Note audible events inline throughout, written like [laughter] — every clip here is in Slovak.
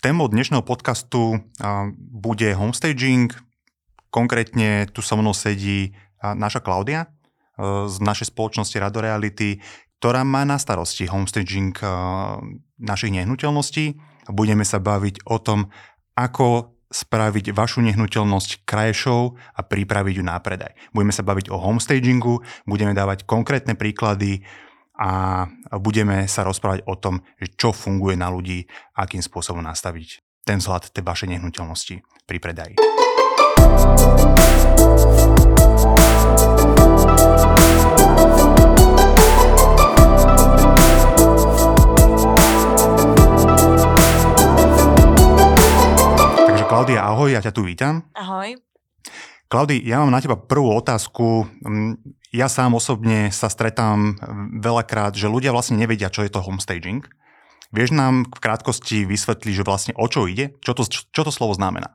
témou dnešného podcastu bude homestaging. Konkrétne tu so mnou sedí naša Klaudia z našej spoločnosti Radoreality, ktorá má na starosti homestaging našich nehnuteľností. Budeme sa baviť o tom, ako spraviť vašu nehnuteľnosť krajšou a pripraviť ju na predaj. Budeme sa baviť o homestagingu, budeme dávať konkrétne príklady a budeme sa rozprávať o tom, čo funguje na ľudí, akým spôsobom nastaviť ten vzhľad tej vašej nehnuteľnosti pri predaji. Klaudia, ahoj, ja ťa tu vítam. Ahoj. Klaudi, ja mám na teba prvú otázku. Mm, ja sám osobne sa stretám veľakrát, že ľudia vlastne nevedia, čo je to homestaging. Vieš nám v krátkosti vysvetliť, že vlastne o čo ide? Čo to, čo to slovo znamená?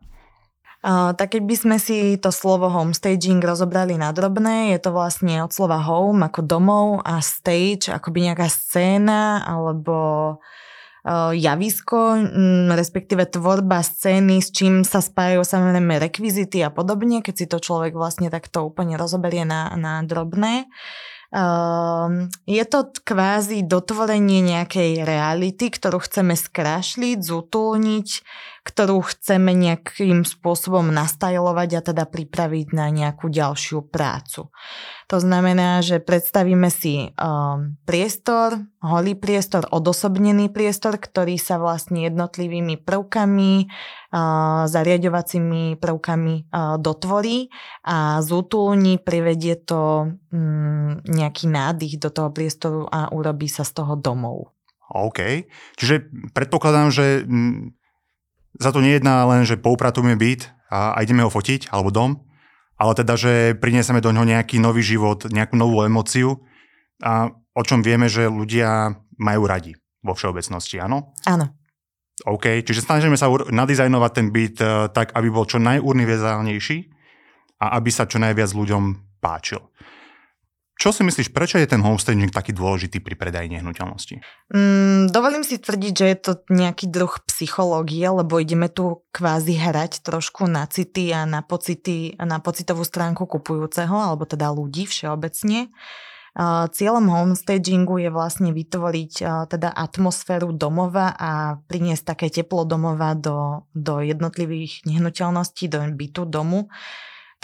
Uh, tak keď by sme si to slovo homestaging rozobrali na drobné, je to vlastne od slova home ako domov a stage ako by nejaká scéna alebo Eh, javisko, mm, respektíve tvorba scény, s čím sa spájajú samozrejme rekvizity a podobne, keď si to človek vlastne takto úplne rozoberie na, na drobné. Uh, je to kvázi dotvorenie nejakej reality, ktorú chceme skrášliť, zutulniť, ktorú chceme nejakým spôsobom nastajlovať a teda pripraviť na nejakú ďalšiu prácu. To znamená, že predstavíme si um, priestor, holý priestor, odosobnený priestor, ktorý sa vlastne jednotlivými prvkami, uh, zariadovacími prvkami uh, dotvorí a zútulní, privedie to um, nejaký nádych do toho priestoru a urobí sa z toho domov. OK. Čiže predpokladám, že za to nejedná len, že poupratujeme byt a, a ideme ho fotiť, alebo dom, ale teda, že prinieseme do ňoho nejaký nový život, nejakú novú emociu, a o čom vieme, že ľudia majú radi vo všeobecnosti, áno? Áno. OK, čiže snažíme sa nadizajnovať ten byt uh, tak, aby bol čo najuniverzálnejší a aby sa čo najviac ľuďom páčil. Čo si myslíš, prečo je ten homestaging taký dôležitý pri predaji nehnuteľnosti? Mm, dovolím si tvrdiť, že je to nejaký druh psychológie, lebo ideme tu kvázi hrať trošku na city a na pocity, na pocitovú stránku kupujúceho, alebo teda ľudí všeobecne. Cieľom homestagingu je vlastne vytvoriť teda atmosféru domova a priniesť také teplo domova do, do jednotlivých nehnuteľností, do bytu domu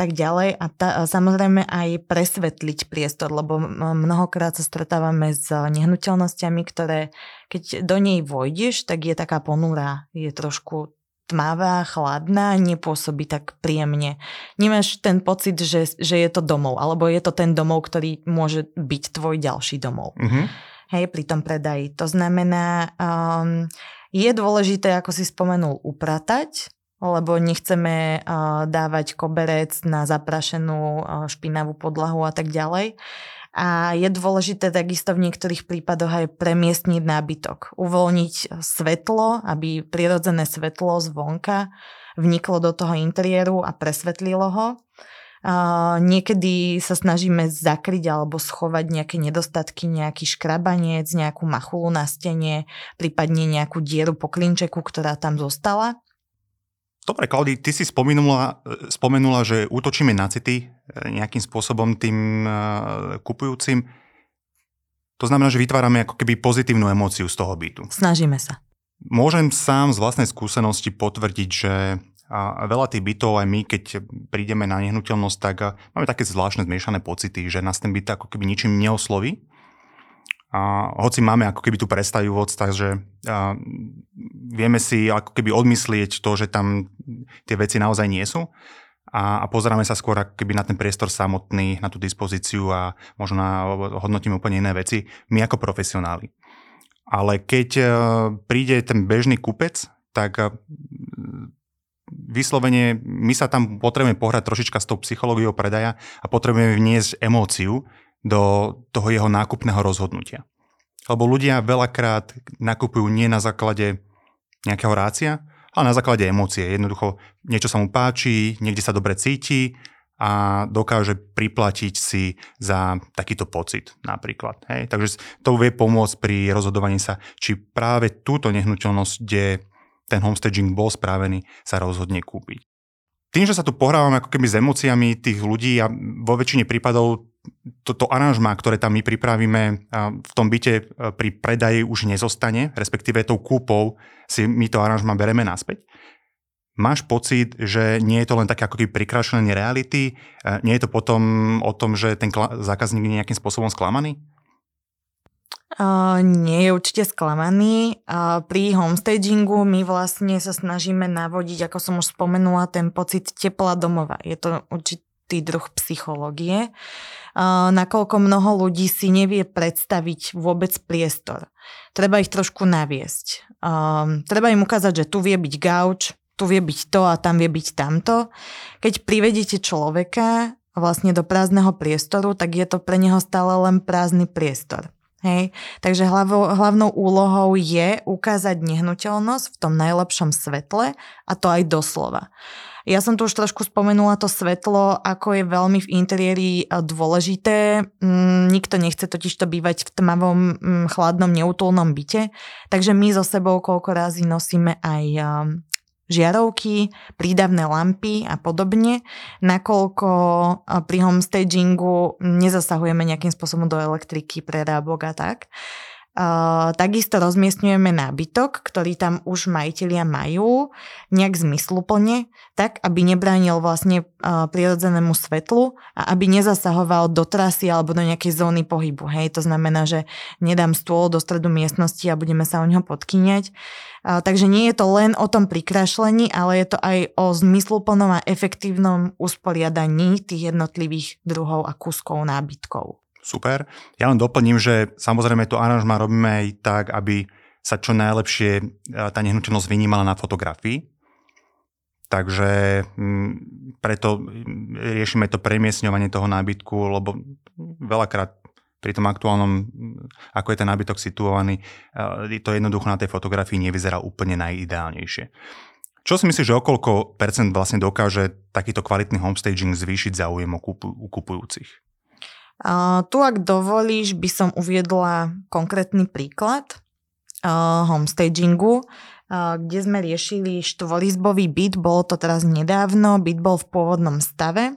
tak ďalej a, a samozrejme aj presvetliť priestor, lebo mnohokrát sa stretávame s nehnuteľnosťami, ktoré keď do nej vojdeš, tak je taká ponúra, je trošku tmavá, chladná, nepôsobí tak príjemne. Nemáš ten pocit, že, že je to domov, alebo je to ten domov, ktorý môže byť tvoj ďalší domov. Mm-hmm. Hej, pri tom predaji. To znamená, um, je dôležité, ako si spomenul, upratať, lebo nechceme dávať koberec na zaprašenú špinavú podlahu a tak ďalej. A je dôležité takisto v niektorých prípadoch aj premiestniť nábytok. Uvoľniť svetlo, aby prirodzené svetlo zvonka vniklo do toho interiéru a presvetlilo ho. Niekedy sa snažíme zakryť alebo schovať nejaké nedostatky, nejaký škrabanec, nejakú machulu na stene, prípadne nejakú dieru po klinčeku, ktorá tam zostala. Dobre, Klaudí, ty si spomenula, spomenula, že útočíme na city e, nejakým spôsobom tým e, kupujúcim. To znamená, že vytvárame ako keby pozitívnu emóciu z toho bytu. Snažíme sa. Môžem sám z vlastnej skúsenosti potvrdiť, že a veľa tých bytov, aj my, keď prídeme na nehnuteľnosť, tak máme také zvláštne zmiešané pocity, že nás ten byt ako keby ničím neosloví. A hoci máme ako keby tú predstavivosť, takže a, vieme si ako keby odmyslieť to, že tam tie veci naozaj nie sú a, a pozeráme sa skôr ako keby na ten priestor samotný, na tú dispozíciu a možno hodnotíme úplne iné veci, my ako profesionáli. Ale keď a, príde ten bežný kupec, tak a, vyslovene my sa tam potrebujeme pohrať trošička s tou psychológiou predaja a potrebujeme vniesť emóciu do toho jeho nákupného rozhodnutia. Lebo ľudia veľakrát nakupujú nie na základe nejakého rácia, ale na základe emócie. Jednoducho niečo sa mu páči, niekde sa dobre cíti a dokáže priplatiť si za takýto pocit napríklad. Hej? Takže to vie pomôcť pri rozhodovaní sa, či práve túto nehnuteľnosť, kde ten homestaging bol spravený, sa rozhodne kúpiť. Tým, že sa tu pohrávame ako keby s emóciami tých ľudí a vo väčšine prípadov toto aranžma, ktoré tam my pripravíme v tom byte e, pri predaji už nezostane, respektíve tou kúpou si my to aranžma bereme naspäť. Máš pocit, že nie je to len také ako keby prikrašlenie reality? E, nie je to potom o tom, že ten zákazník je nejakým spôsobom sklamaný? Uh, nie je určite sklamaný. Uh, pri homestagingu my vlastne sa snažíme navodiť, ako som už spomenula, ten pocit tepla domova. Je to určitý druh psychológie, nakoľko mnoho ľudí si nevie predstaviť vôbec priestor. Treba ich trošku naviesť. Treba im ukázať, že tu vie byť gauč, tu vie byť to a tam vie byť tamto. Keď privedete človeka vlastne do prázdneho priestoru, tak je to pre neho stále len prázdny priestor. Hej. Takže hlavou, hlavnou úlohou je ukázať nehnuteľnosť v tom najlepšom svetle a to aj doslova. Ja som tu už trošku spomenula to svetlo, ako je veľmi v interiéri dôležité. Mm, nikto nechce totiž to bývať v tmavom, mm, chladnom, neutulnom byte. Takže my so sebou koľko razy nosíme aj žiarovky, prídavné lampy a podobne, nakoľko pri homestagingu nezasahujeme nejakým spôsobom do elektriky, prerábok a tak. Takisto rozmiestňujeme nábytok, ktorý tam už majiteľia majú, nejak zmysluplne, tak, aby nebránil vlastne uh, prirodzenému svetlu a aby nezasahoval do trasy alebo do nejakej zóny pohybu. Hej, to znamená, že nedám stôl do stredu miestnosti a budeme sa o neho podkyňať. Uh, takže nie je to len o tom prikrašlení, ale je to aj o zmysluplnom a efektívnom usporiadaní tých jednotlivých druhov a kuskov nábytkov. Super. Ja len doplním, že samozrejme to aranžma robíme aj tak, aby sa čo najlepšie e, tá nehnuteľnosť vynímala na fotografii. Takže m, preto riešime to premiesňovanie toho nábytku, lebo veľakrát pri tom aktuálnom, ako je ten nábytok situovaný, e, to jednoducho na tej fotografii nevyzerá úplne najideálnejšie. Čo si myslíš, že okolko percent vlastne dokáže takýto kvalitný homestaging zvýšiť záujem u kupujúcich? Tu, ak dovolíš, by som uviedla konkrétny príklad uh, homestagingu, uh, kde sme riešili štvorizbový byt, bolo to teraz nedávno, byt bol v pôvodnom stave,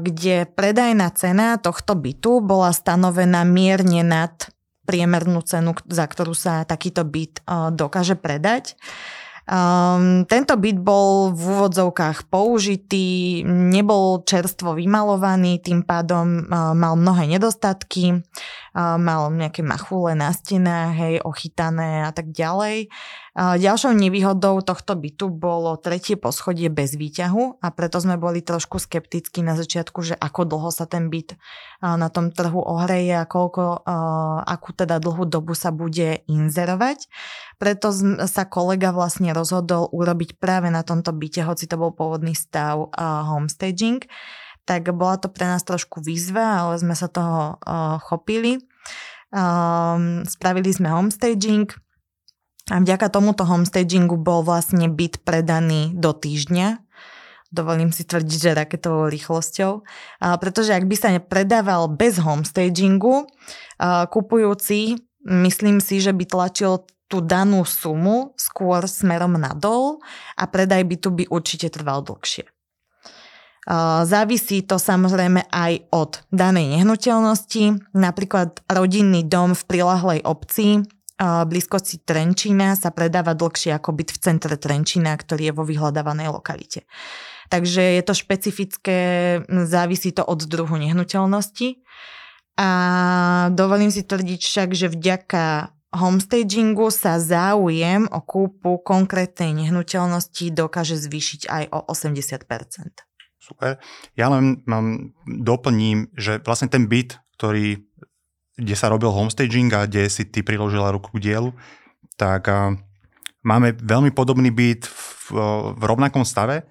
kde predajná cena tohto bytu bola stanovená mierne nad priemernú cenu, za ktorú sa takýto byt dokáže predať. Um, tento byt bol v úvodzovkách použitý, nebol čerstvo vymalovaný, tým pádom uh, mal mnohé nedostatky, mal nejaké machule na stenách, hej, ochytané a tak ďalej. Ďalšou nevýhodou tohto bytu bolo tretie poschodie bez výťahu a preto sme boli trošku skeptickí na začiatku, že ako dlho sa ten byt na tom trhu ohreje a koľko, akú teda dlhú dobu sa bude inzerovať. Preto sa kolega vlastne rozhodol urobiť práve na tomto byte, hoci to bol pôvodný stav homestaging, tak bola to pre nás trošku výzva, ale sme sa toho chopili. spravili sme homestaging, a vďaka tomuto homestagingu bol vlastne byt predaný do týždňa. Dovolím si tvrdiť, že raketovou rýchlosťou. A pretože ak by sa predával bez homestagingu, a kupujúci, myslím si, že by tlačil tú danú sumu skôr smerom nadol a predaj bytu by určite trval dlhšie. Závisí to samozrejme aj od danej nehnuteľnosti. Napríklad rodinný dom v prilahlej obci blízkosti Trenčína sa predáva dlhšie ako byt v centre Trenčína, ktorý je vo vyhľadávanej lokalite. Takže je to špecifické, závisí to od druhu nehnuteľnosti. A dovolím si tvrdiť však, že vďaka homestagingu sa záujem o kúpu konkrétnej nehnuteľnosti dokáže zvýšiť aj o 80%. Super. Ja len mám, doplním, že vlastne ten byt, ktorý kde sa robil homestaging a kde si ty priložila ruku k dielu, tak máme veľmi podobný byt v, v rovnakom stave,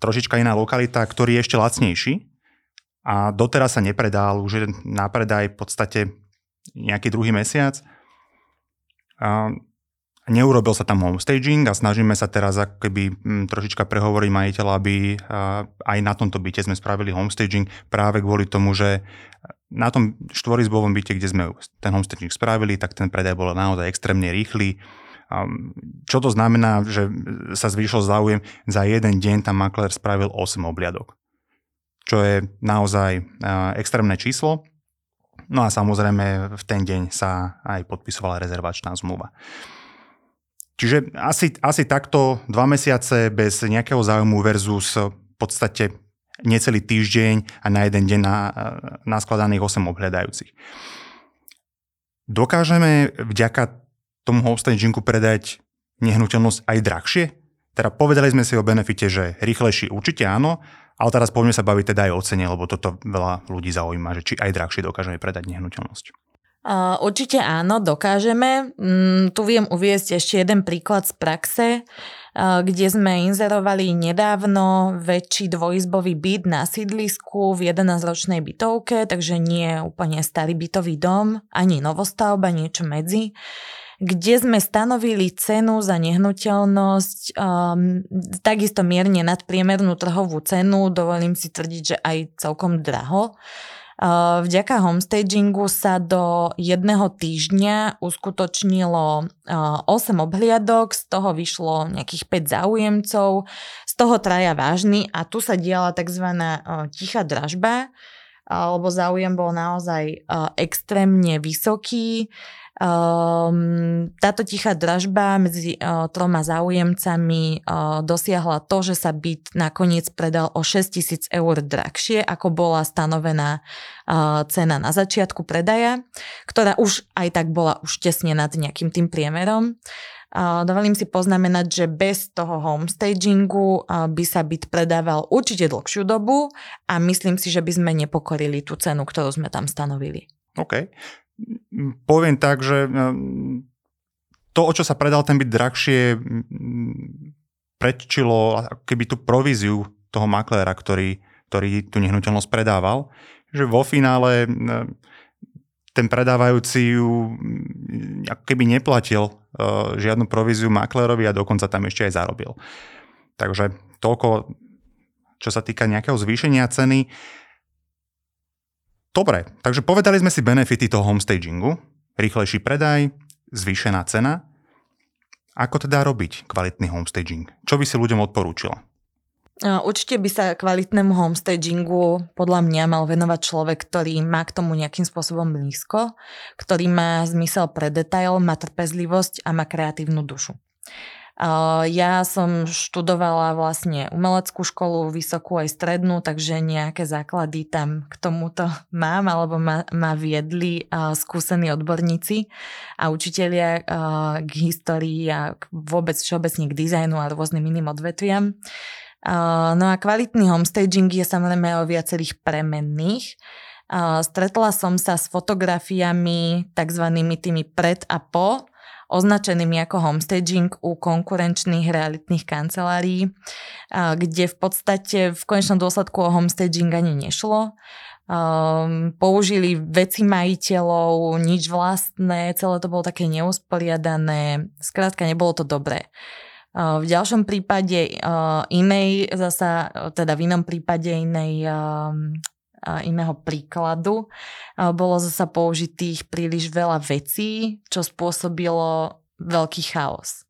trošička iná lokalita, ktorý je ešte lacnejší a doteraz sa nepredal, už je na predaj v podstate nejaký druhý mesiac. A neurobil sa tam homestaging a snažíme sa teraz ako keby m, trošička prehovoriť majiteľa, aby a, aj na tomto byte sme spravili homestaging práve kvôli tomu, že na tom štvorizbovom byte, kde sme ten homestaging spravili, tak ten predaj bol naozaj extrémne rýchly. Čo to znamená, že sa zvýšil záujem? Za jeden deň tam makler spravil 8 obliadok, čo je naozaj extrémne číslo. No a samozrejme v ten deň sa aj podpisovala rezervačná zmluva. Čiže asi, asi takto dva mesiace bez nejakého záujmu versus v podstate necelý týždeň a na jeden deň na, naskladaných 8 obhľadajúcich. Dokážeme vďaka tomu homestagingu predať nehnuteľnosť aj drahšie? Teda povedali sme si o benefite, že rýchlejší určite áno, ale teraz poďme sa baviť teda aj o cene, lebo toto veľa ľudí zaujíma, že či aj drahšie dokážeme predať nehnuteľnosť. Určite áno, dokážeme. Mm, tu viem uviezť ešte jeden príklad z praxe, kde sme inzerovali nedávno väčší dvojizbový byt na sídlisku v 11-ročnej bytovke, takže nie úplne starý bytový dom, ani novostavba, niečo medzi kde sme stanovili cenu za nehnuteľnosť um, takisto mierne nad priemernú trhovú cenu, dovolím si tvrdiť, že aj celkom draho. Uh, vďaka homestagingu sa do jedného týždňa uskutočnilo 8 uh, obhliadok, z toho vyšlo nejakých 5 záujemcov, z toho traja vážny a tu sa diala tzv. Uh, tichá dražba, lebo záujem bol naozaj extrémne vysoký. Um, táto tichá dražba medzi uh, troma záujemcami uh, dosiahla to, že sa byt nakoniec predal o 6 tisíc eur drahšie, ako bola stanovená uh, cena na začiatku predaja, ktorá už aj tak bola už tesne nad nejakým tým priemerom. Uh, dovolím si poznamenať, že bez toho homestagingu uh, by sa byt predával určite dlhšiu dobu a myslím si, že by sme nepokorili tú cenu, ktorú sme tam stanovili. OK poviem tak, že to, o čo sa predal ten byt drahšie, predčilo keby tú províziu toho makléra, ktorý, ktorý tú nehnuteľnosť predával, že vo finále ten predávajúci ju keby neplatil uh, žiadnu províziu maklérovi a dokonca tam ešte aj zarobil. Takže toľko, čo sa týka nejakého zvýšenia ceny. Dobre, takže povedali sme si benefity toho homestagingu, rýchlejší predaj, zvýšená cena. Ako teda robiť kvalitný homestaging? Čo by si ľuďom odporúčila? Určite by sa kvalitnému homestagingu podľa mňa mal venovať človek, ktorý má k tomu nejakým spôsobom blízko, ktorý má zmysel pre detail, má trpezlivosť a má kreatívnu dušu. Ja som študovala vlastne umeleckú školu, vysokú aj strednú, takže nejaké základy tam k tomuto [laughs] mám, alebo ma, ma viedli skúsení odborníci a učitelia k histórii a vôbec všeobecne k dizajnu a rôznym iným odvetviam. No a kvalitný homestaging je samozrejme o viacerých premenných. Stretla som sa s fotografiami tzv. tými pred a po, označenými ako homestaging u konkurenčných realitných kancelárií, kde v podstate v konečnom dôsledku o homestaging ani nešlo. Použili veci majiteľov, nič vlastné, celé to bolo také neusporiadané, skrátka nebolo to dobré. V ďalšom prípade inej, zasa teda v inom prípade inej iného príkladu. Bolo zasa použitých príliš veľa vecí, čo spôsobilo veľký chaos.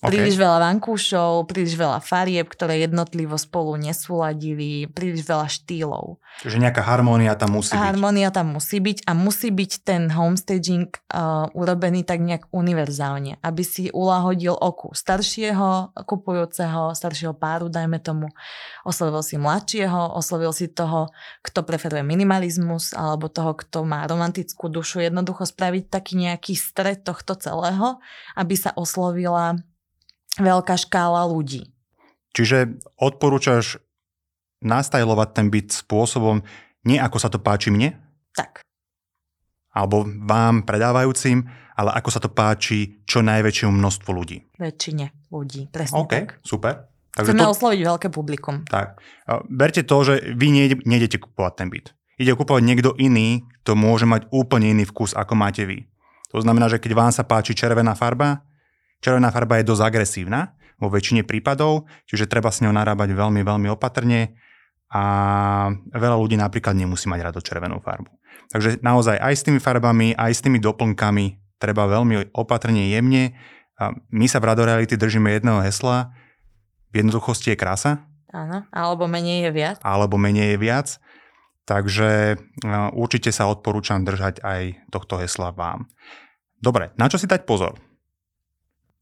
Okay. Príliš veľa vankúšov, príliš veľa farieb, ktoré jednotlivo spolu nesúladili, príliš veľa štýlov. Čiže nejaká harmónia tam musí byť. Harmónia tam musí byť a musí byť ten homestaging uh, urobený tak nejak univerzálne, aby si ulahodil oku staršieho kupujúceho, staršieho páru, dajme tomu, oslovil si mladšieho, oslovil si toho, kto preferuje minimalizmus, alebo toho, kto má romantickú dušu, jednoducho spraviť taký nejaký stred tohto celého, aby sa oslovila veľká škála ľudí. Čiže odporúčaš nastajlovať ten byt spôsobom, nie ako sa to páči mne? Tak. Alebo vám, predávajúcim, ale ako sa to páči čo najväčšiemu množstvu ľudí. Väčšine ľudí, presne OK, tak. super. Takže Chceme to... osloviť veľké publikum. Tak. Berte to, že vy nejdete kupovať ten byt. Ide kupovať niekto iný, kto môže mať úplne iný vkus, ako máte vy. To znamená, že keď vám sa páči červená farba, Červená farba je dosť agresívna vo väčšine prípadov, čiže treba s ňou narábať veľmi, veľmi opatrne a veľa ľudí napríklad nemusí mať rado červenú farbu. Takže naozaj aj s tými farbami, aj s tými doplnkami treba veľmi opatrne, jemne My sa v Radoreality držíme jedného hesla, v jednoduchosti je krása. Áno, alebo menej je viac. Alebo menej je viac. Takže určite sa odporúčam držať aj tohto hesla vám. Dobre, na čo si dať pozor?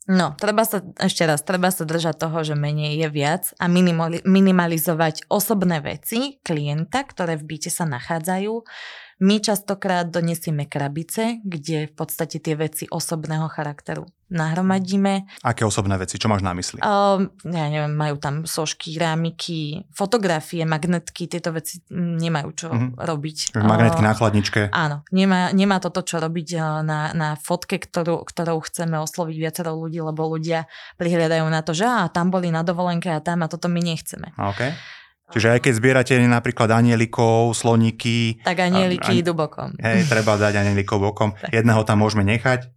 No, treba sa, ešte raz, treba sa držať toho, že menej je viac a minimalizovať osobné veci klienta, ktoré v byte sa nachádzajú my častokrát donesieme krabice, kde v podstate tie veci osobného charakteru nahromadíme. Aké osobné veci? Čo máš na mysli? Uh, ja neviem, majú tam sošky, rámiky, fotografie, magnetky, tieto veci nemajú čo mm-hmm. robiť. Magnetky uh, na chladničke. Áno, nemá, nemá toto čo robiť na, na fotke, ktorú, ktorou chceme osloviť viacero ľudí, lebo ľudia prihľadajú na to, že á, tam boli na dovolenke a tam a toto my nechceme. Okay. Čiže aj keď zbierate napríklad anielikov, sloníky... Tak anieliky idú bokom. Hej, treba dať anielikov bokom. Jedného tam môžeme nechať,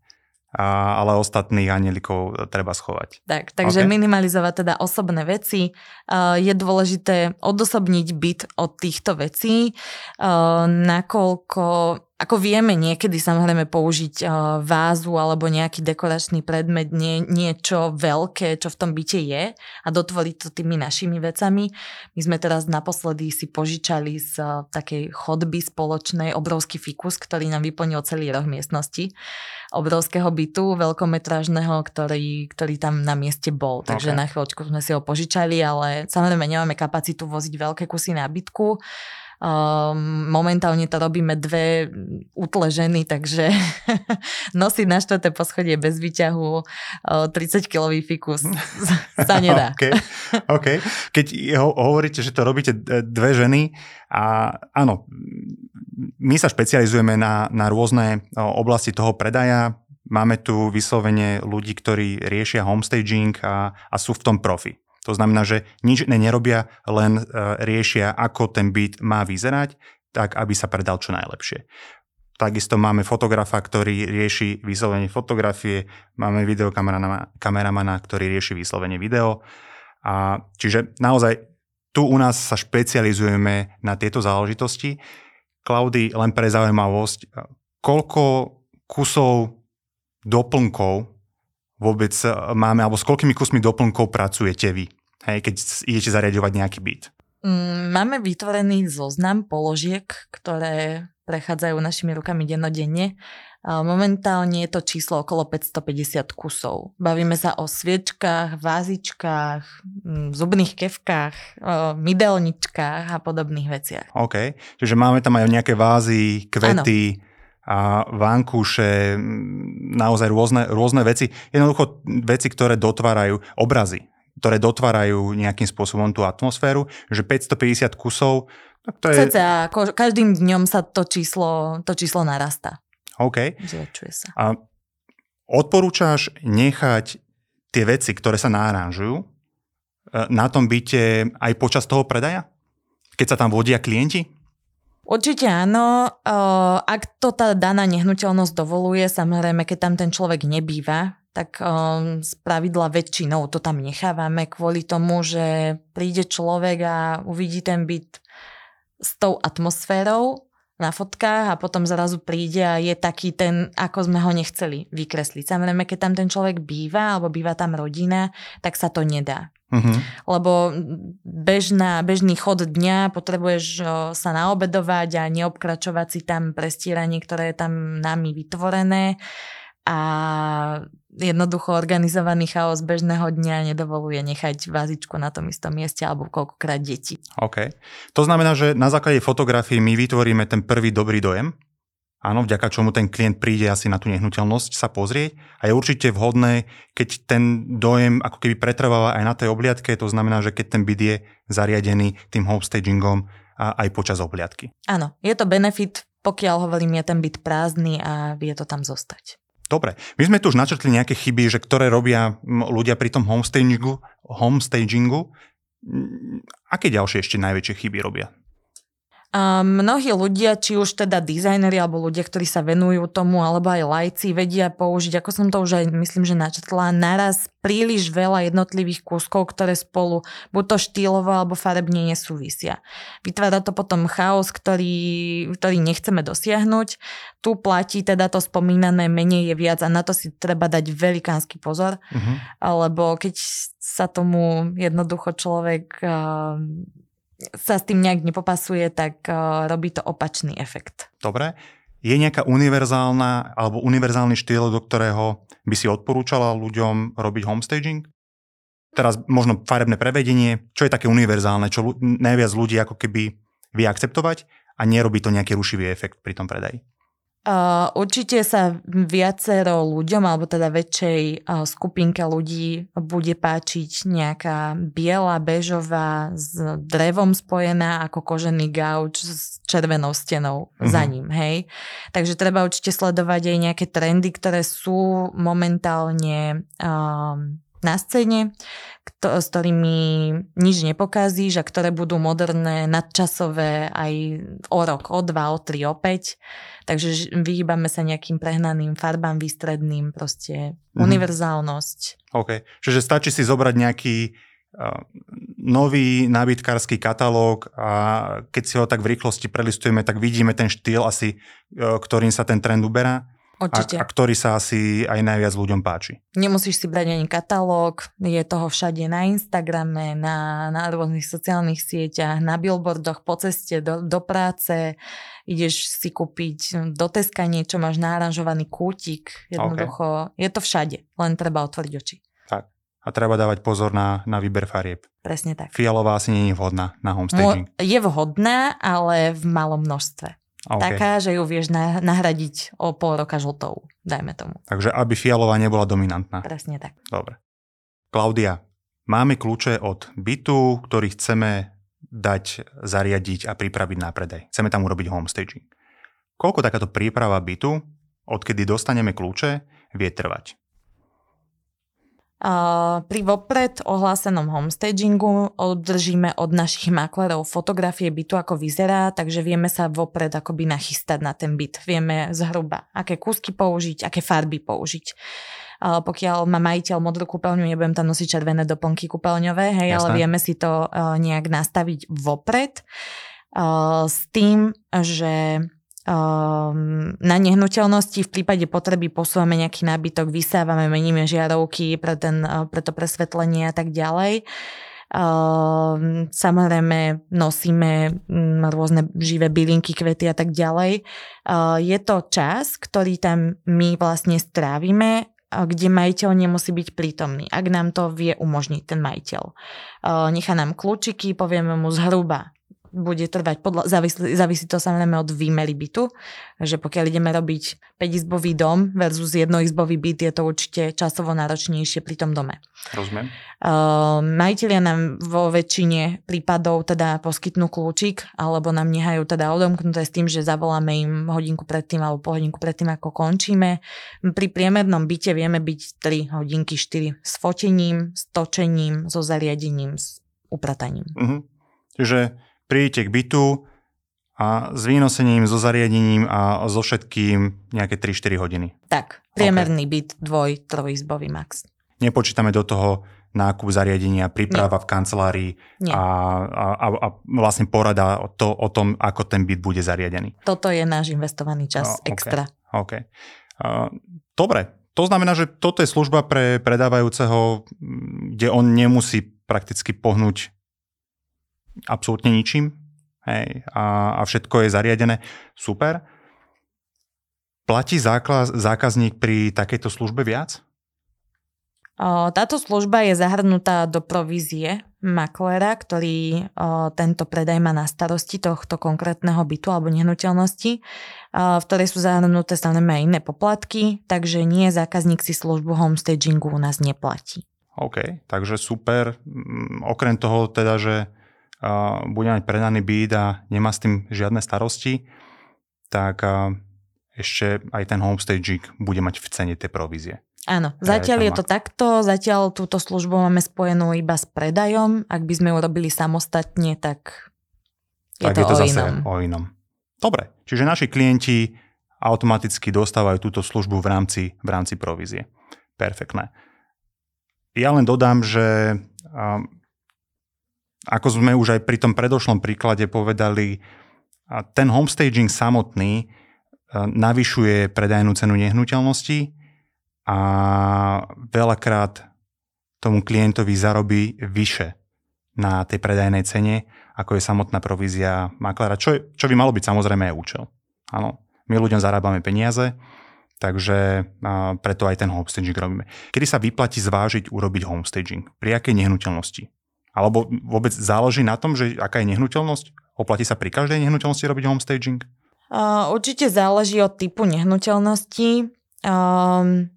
a, ale ostatných anielikov treba schovať. Tak, takže okay. minimalizovať teda osobné veci. Uh, je dôležité odosobniť byt od týchto vecí, uh, nakoľko ako vieme niekedy samozrejme použiť uh, vázu alebo nejaký dekoračný predmet, nie, niečo veľké, čo v tom byte je a dotvoriť to tými našimi vecami. My sme teraz naposledy si požičali z uh, takej chodby spoločnej obrovský fikus, ktorý nám vyplnil celý roh miestnosti obrovského bytu veľkometrážneho, ktorý, ktorý tam na mieste bol. Takže okay. na chvíľočku sme si ho požičali, ale samozrejme nemáme kapacitu voziť veľké kusy nábytku. Um, momentálne to robíme dve útle ženy, takže [laughs] nosiť na štvrté poschodie bez výťahu uh, 30-kilový fikus [laughs] sa nedá. [laughs] okay. okay. Keď ho- hovoríte, že to robíte dve ženy a áno, my sa špecializujeme na, na rôzne oblasti toho predaja, Máme tu vyslovene ľudí, ktorí riešia homestaging a, a sú v tom profi. To znamená, že nič iné nerobia, len e, riešia, ako ten byt má vyzerať, tak aby sa predal čo najlepšie. Takisto máme fotografa, ktorý rieši vyslovene fotografie, máme videokameramana, ktorý rieši vyslovene video. A čiže naozaj tu u nás sa špecializujeme na tieto záležitosti. Klaudy, len pre zaujímavosť, koľko kusov doplnkov vôbec e, máme, alebo s koľkými kusmi doplnkov pracujete vy, hej, keď idete zariadovať nejaký byt? Mm, máme vytvorený zoznam položiek, ktoré prechádzajú našimi rukami dennodenne. Momentálne je to číslo okolo 550 kusov. Bavíme sa o sviečkách, vázičkách, mm, zubných kevkách, mydelničkách a podobných veciach. OK, čiže máme tam aj nejaké vázy, kvety, ano a vankúše, naozaj rôzne, rôzne veci. Jednoducho veci, ktoré dotvárajú obrazy, ktoré dotvárajú nejakým spôsobom tú atmosféru, že 550 kusov, tak to je... Cca, každým dňom sa to číslo, to číslo narastá. OK. Zväčšuje sa. A odporúčaš nechať tie veci, ktoré sa náranžujú, e, na tom byte aj počas toho predaja? Keď sa tam vodia klienti? Určite áno. Ak to tá daná nehnuteľnosť dovoluje, samozrejme, keď tam ten človek nebýva, tak z pravidla väčšinou to tam nechávame kvôli tomu, že príde človek a uvidí ten byt s tou atmosférou na fotkách a potom zrazu príde a je taký ten, ako sme ho nechceli vykresliť. Samozrejme, keď tam ten človek býva alebo býva tam rodina, tak sa to nedá. Uh-huh. Lebo bežná, bežný chod dňa potrebuješ sa naobedovať a neobkračovať si tam prestieranie, ktoré je tam nami vytvorené a jednoducho organizovaný chaos bežného dňa nedovoluje nechať vázičku na tom istom mieste alebo koľkokrát deti. OK. To znamená, že na základe fotografii my vytvoríme ten prvý dobrý dojem, Áno, vďaka čomu ten klient príde asi na tú nehnuteľnosť sa pozrieť a je určite vhodné, keď ten dojem ako keby pretrváva aj na tej obliadke, to znamená, že keď ten byt je zariadený tým homestagingom a aj počas obliadky. Áno, je to benefit, pokiaľ hovorím, je ten byt prázdny a vie to tam zostať. Dobre, my sme tu už načrtli nejaké chyby, že ktoré robia ľudia pri tom homestagingu, homestagingu. Aké ďalšie ešte najväčšie chyby robia? A mnohí ľudia, či už teda dizajneri alebo ľudia, ktorí sa venujú tomu, alebo aj lajci, vedia použiť, ako som to už aj myslím, že načetla, naraz príliš veľa jednotlivých kúskov, ktoré spolu buď to štýlovo alebo farebne nesúvisia. Vytvára to potom chaos, ktorý, ktorý nechceme dosiahnuť. Tu platí teda to spomínané menej je viac a na to si treba dať velikánsky pozor, uh-huh. lebo keď sa tomu jednoducho človek sa s tým nejak nepopasuje, tak uh, robí to opačný efekt. Dobre. Je nejaká univerzálna alebo univerzálny štýl, do ktorého by si odporúčala ľuďom robiť homestaging? Teraz možno farebné prevedenie, čo je také univerzálne, čo najviac ľudí ako keby vie akceptovať a nerobí to nejaký rušivý efekt pri tom predaji? Uh, určite sa viacero ľuďom, alebo teda väčšej uh, skupinke ľudí bude páčiť nejaká biela, bežová, s drevom spojená ako kožený gauč s červenou stenou mm-hmm. za ním, hej. Takže treba určite sledovať aj nejaké trendy, ktoré sú momentálne uh, na scéne, s ktorými nič nepokazíš a ktoré budú moderné, nadčasové aj o rok, o dva, o tri, o päť. Takže vyhýbame sa nejakým prehnaným farbám výstredným, proste mm-hmm. univerzálnosť. OK, čiže stačí si zobrať nejaký uh, nový nábytkársky katalóg a keď si ho tak v rýchlosti prelistujeme, tak vidíme ten štýl asi, uh, ktorým sa ten trend uberá Určite. A, a ktorý sa asi aj najviac ľuďom páči. Nemusíš si brať ani katalóg, je toho všade na Instagrame, na, na rôznych sociálnych sieťach, na billboardoch, po ceste do, do práce, ideš si kúpiť do Teska niečo, máš náranžovaný kútik, jednoducho, okay. je to všade, len treba otvoriť oči. Tak. A treba dávať pozor na, na výber farieb. Presne tak. Fialová asi nie je vhodná na homestaging. Mo- je vhodná, ale v malom množstve. Okay. Taká, že ju vieš nahradiť o pol roka žltou, dajme tomu. Takže aby fialová nebola dominantná. Presne tak. Dobre. Klaudia, máme kľúče od bytu, ktorý chceme dať, zariadiť a pripraviť na predaj. Chceme tam urobiť homestaging. Koľko takáto príprava bytu, odkedy dostaneme kľúče, vie trvať? Pri vopred ohlásenom homestagingu održíme od našich maklerov fotografie bytu, ako vyzerá, takže vieme sa vopred akoby nachystať na ten byt. Vieme zhruba, aké kúsky použiť, aké farby použiť. Pokiaľ má majiteľ modrú kúpeľňu, nebudem tam nosiť červené doplnky kúpeľňové, hej, Jasné. ale vieme si to nejak nastaviť vopred s tým, že Um, na nehnuteľnosti v prípade potreby posúvame nejaký nábytok, vysávame, meníme žiarovky pre, ten, uh, pre to presvetlenie a tak ďalej. Uh, samozrejme nosíme um, rôzne živé bylinky, kvety a tak ďalej. Uh, je to čas, ktorý tam my vlastne strávime kde majiteľ nemusí byť prítomný, ak nám to vie umožniť ten majiteľ. Nechá nám kľúčiky, povieme mu zhruba, bude trvať, podľa, závisí, závisí to samozrejme od výmery bytu, že pokiaľ ideme robiť 5-izbový dom versus jednoizbový byt, je to určite časovo náročnejšie pri tom dome. Rozumiem. Uh, majiteľia nám vo väčšine prípadov teda poskytnú kľúčik, alebo nám nehajú teda odomknuté s tým, že zavoláme im hodinku predtým alebo po hodinku predtým, ako končíme. Pri priemernom byte vieme byť 3 hodinky, 4 s fotením, s točením, so zariadením, s uprataním. Uh-huh. Čiže prídete k bytu a s vynosením, so zariadením a so všetkým nejaké 3-4 hodiny. Tak, priemerný okay. byt, dvoj, trojizbový max. Nepočítame do toho nákup zariadenia, príprava Nie. v kancelárii A, a, a, a vlastne porada o, to, o tom, ako ten byt bude zariadený. Toto je náš investovaný čas okay. extra. OK. Uh, dobre, to znamená, že toto je služba pre predávajúceho, kde on nemusí prakticky pohnúť absolútne ničím hej, a, a všetko je zariadené. Super. Platí zákaz, zákazník pri takejto službe viac? Táto služba je zahrnutá do provízie maklera, ktorý tento predaj má na starosti tohto konkrétneho bytu alebo nehnuteľnosti, v ktorej sú zahrnuté samozrejme aj iné poplatky, takže nie zákazník si službu homestagingu u nás neplatí. OK, takže super. Mm, okrem toho teda, že bude mať predaný byt a nemá s tým žiadne starosti, tak ešte aj ten homestaging bude mať v cene tie provízie. Áno, zatiaľ je to takto, zatiaľ túto službu máme spojenú iba s predajom. Ak by sme urobili samostatne, tak Je tak to je to o zase inom. o inom. Dobre, čiže naši klienti automaticky dostávajú túto službu v rámci, v rámci provízie. Perfektné. Ja len dodám, že um, ako sme už aj pri tom predošlom príklade povedali, ten homestaging samotný a, navyšuje predajnú cenu nehnuteľnosti a veľakrát tomu klientovi zarobí vyše na tej predajnej cene, ako je samotná provízia makléra, čo, je, čo by malo byť samozrejme aj účel. Áno, my ľuďom zarábame peniaze, takže a, preto aj ten homestaging robíme. Kedy sa vyplatí zvážiť urobiť homestaging? Pri akej nehnuteľnosti? Alebo vôbec záleží na tom, že aká je nehnuteľnosť? Oplatí sa pri každej nehnuteľnosti robiť homestaging? Uh, určite záleží od typu nehnuteľnosti. Um,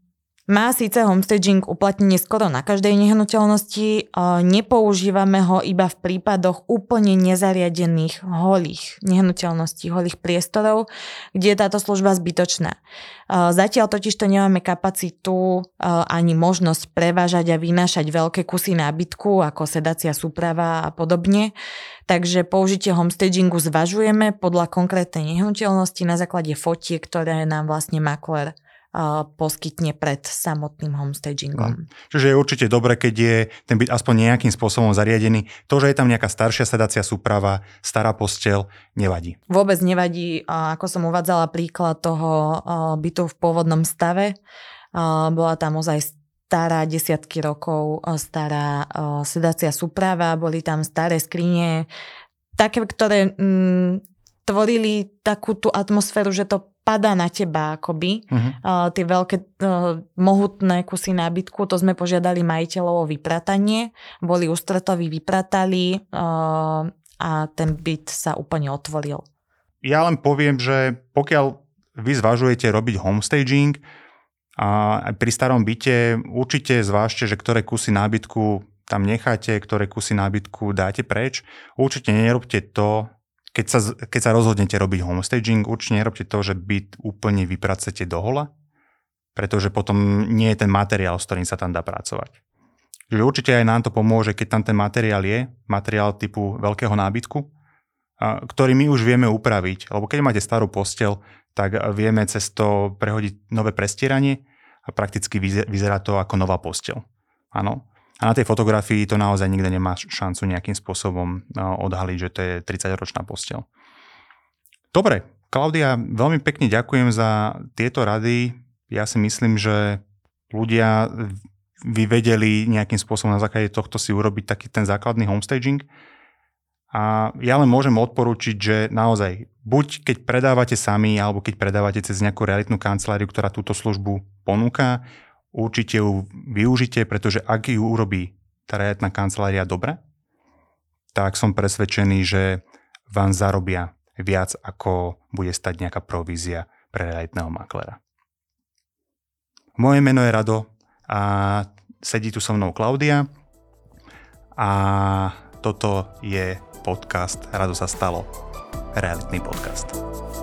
má síce homestaging uplatnenie skoro na každej nehnuteľnosti, uh, nepoužívame ho iba v prípadoch úplne nezariadených holých nehnuteľností, holých priestorov, kde je táto služba zbytočná. Uh, zatiaľ totiž to nemáme kapacitu uh, ani možnosť prevážať a vynášať veľké kusy nábytku, ako sedacia súprava a podobne. Takže použitie homestagingu zvažujeme podľa konkrétnej nehnuteľnosti na základe fotiek, ktoré nám vlastne makler poskytne pred samotným homestagingom. Čiže je určite dobre, keď je ten byt aspoň nejakým spôsobom zariadený. To, že je tam nejaká staršia sedacia súprava, stará postel, nevadí. Vôbec nevadí, ako som uvádzala príklad toho bytu v pôvodnom stave. Bola tam ozaj stará, desiatky rokov stará sedacia súprava, boli tam staré skrine, také, ktoré mm, tvorili takú tú atmosféru, že to padá na teba akoby. Uh-huh. Uh, tie veľké uh, mohutné kusy nábytku, to sme požiadali majiteľov o vypratanie, boli ústretoví, vypratali uh, a ten byt sa úplne otvoril. Ja len poviem, že pokiaľ vy zvažujete robiť homestaging, a pri starom byte určite zvážte, že ktoré kusy nábytku tam necháte, ktoré kusy nábytku dáte preč. Určite nerobte to, keď sa, keď sa rozhodnete robiť homestaging, určite nerobte to, že byt úplne vypracete do hola, pretože potom nie je ten materiál, s ktorým sa tam dá pracovať. Čiže určite aj nám to pomôže, keď tam ten materiál je, materiál typu veľkého nábytku, ktorý my už vieme upraviť. Lebo keď máte starú postel, tak vieme cez to prehodiť nové prestieranie a prakticky vyzerá to ako nová postel. Áno. A na tej fotografii to naozaj nikde nemá šancu nejakým spôsobom odhaliť, že to je 30-ročná postel. Dobre, Klaudia, veľmi pekne ďakujem za tieto rady. Ja si myslím, že ľudia vy vedeli nejakým spôsobom na základe tohto si urobiť taký ten základný homestaging. A ja len môžem odporučiť, že naozaj, buď keď predávate sami, alebo keď predávate cez nejakú realitnú kanceláriu, ktorá túto službu ponúka, určite ju využite, pretože ak ju urobí tá realitná kancelária dobre, tak som presvedčený, že vám zarobia viac, ako bude stať nejaká provízia pre realitného maklera. Moje meno je Rado a sedí tu so mnou Klaudia a toto je podcast Rado sa stalo. Realitný podcast.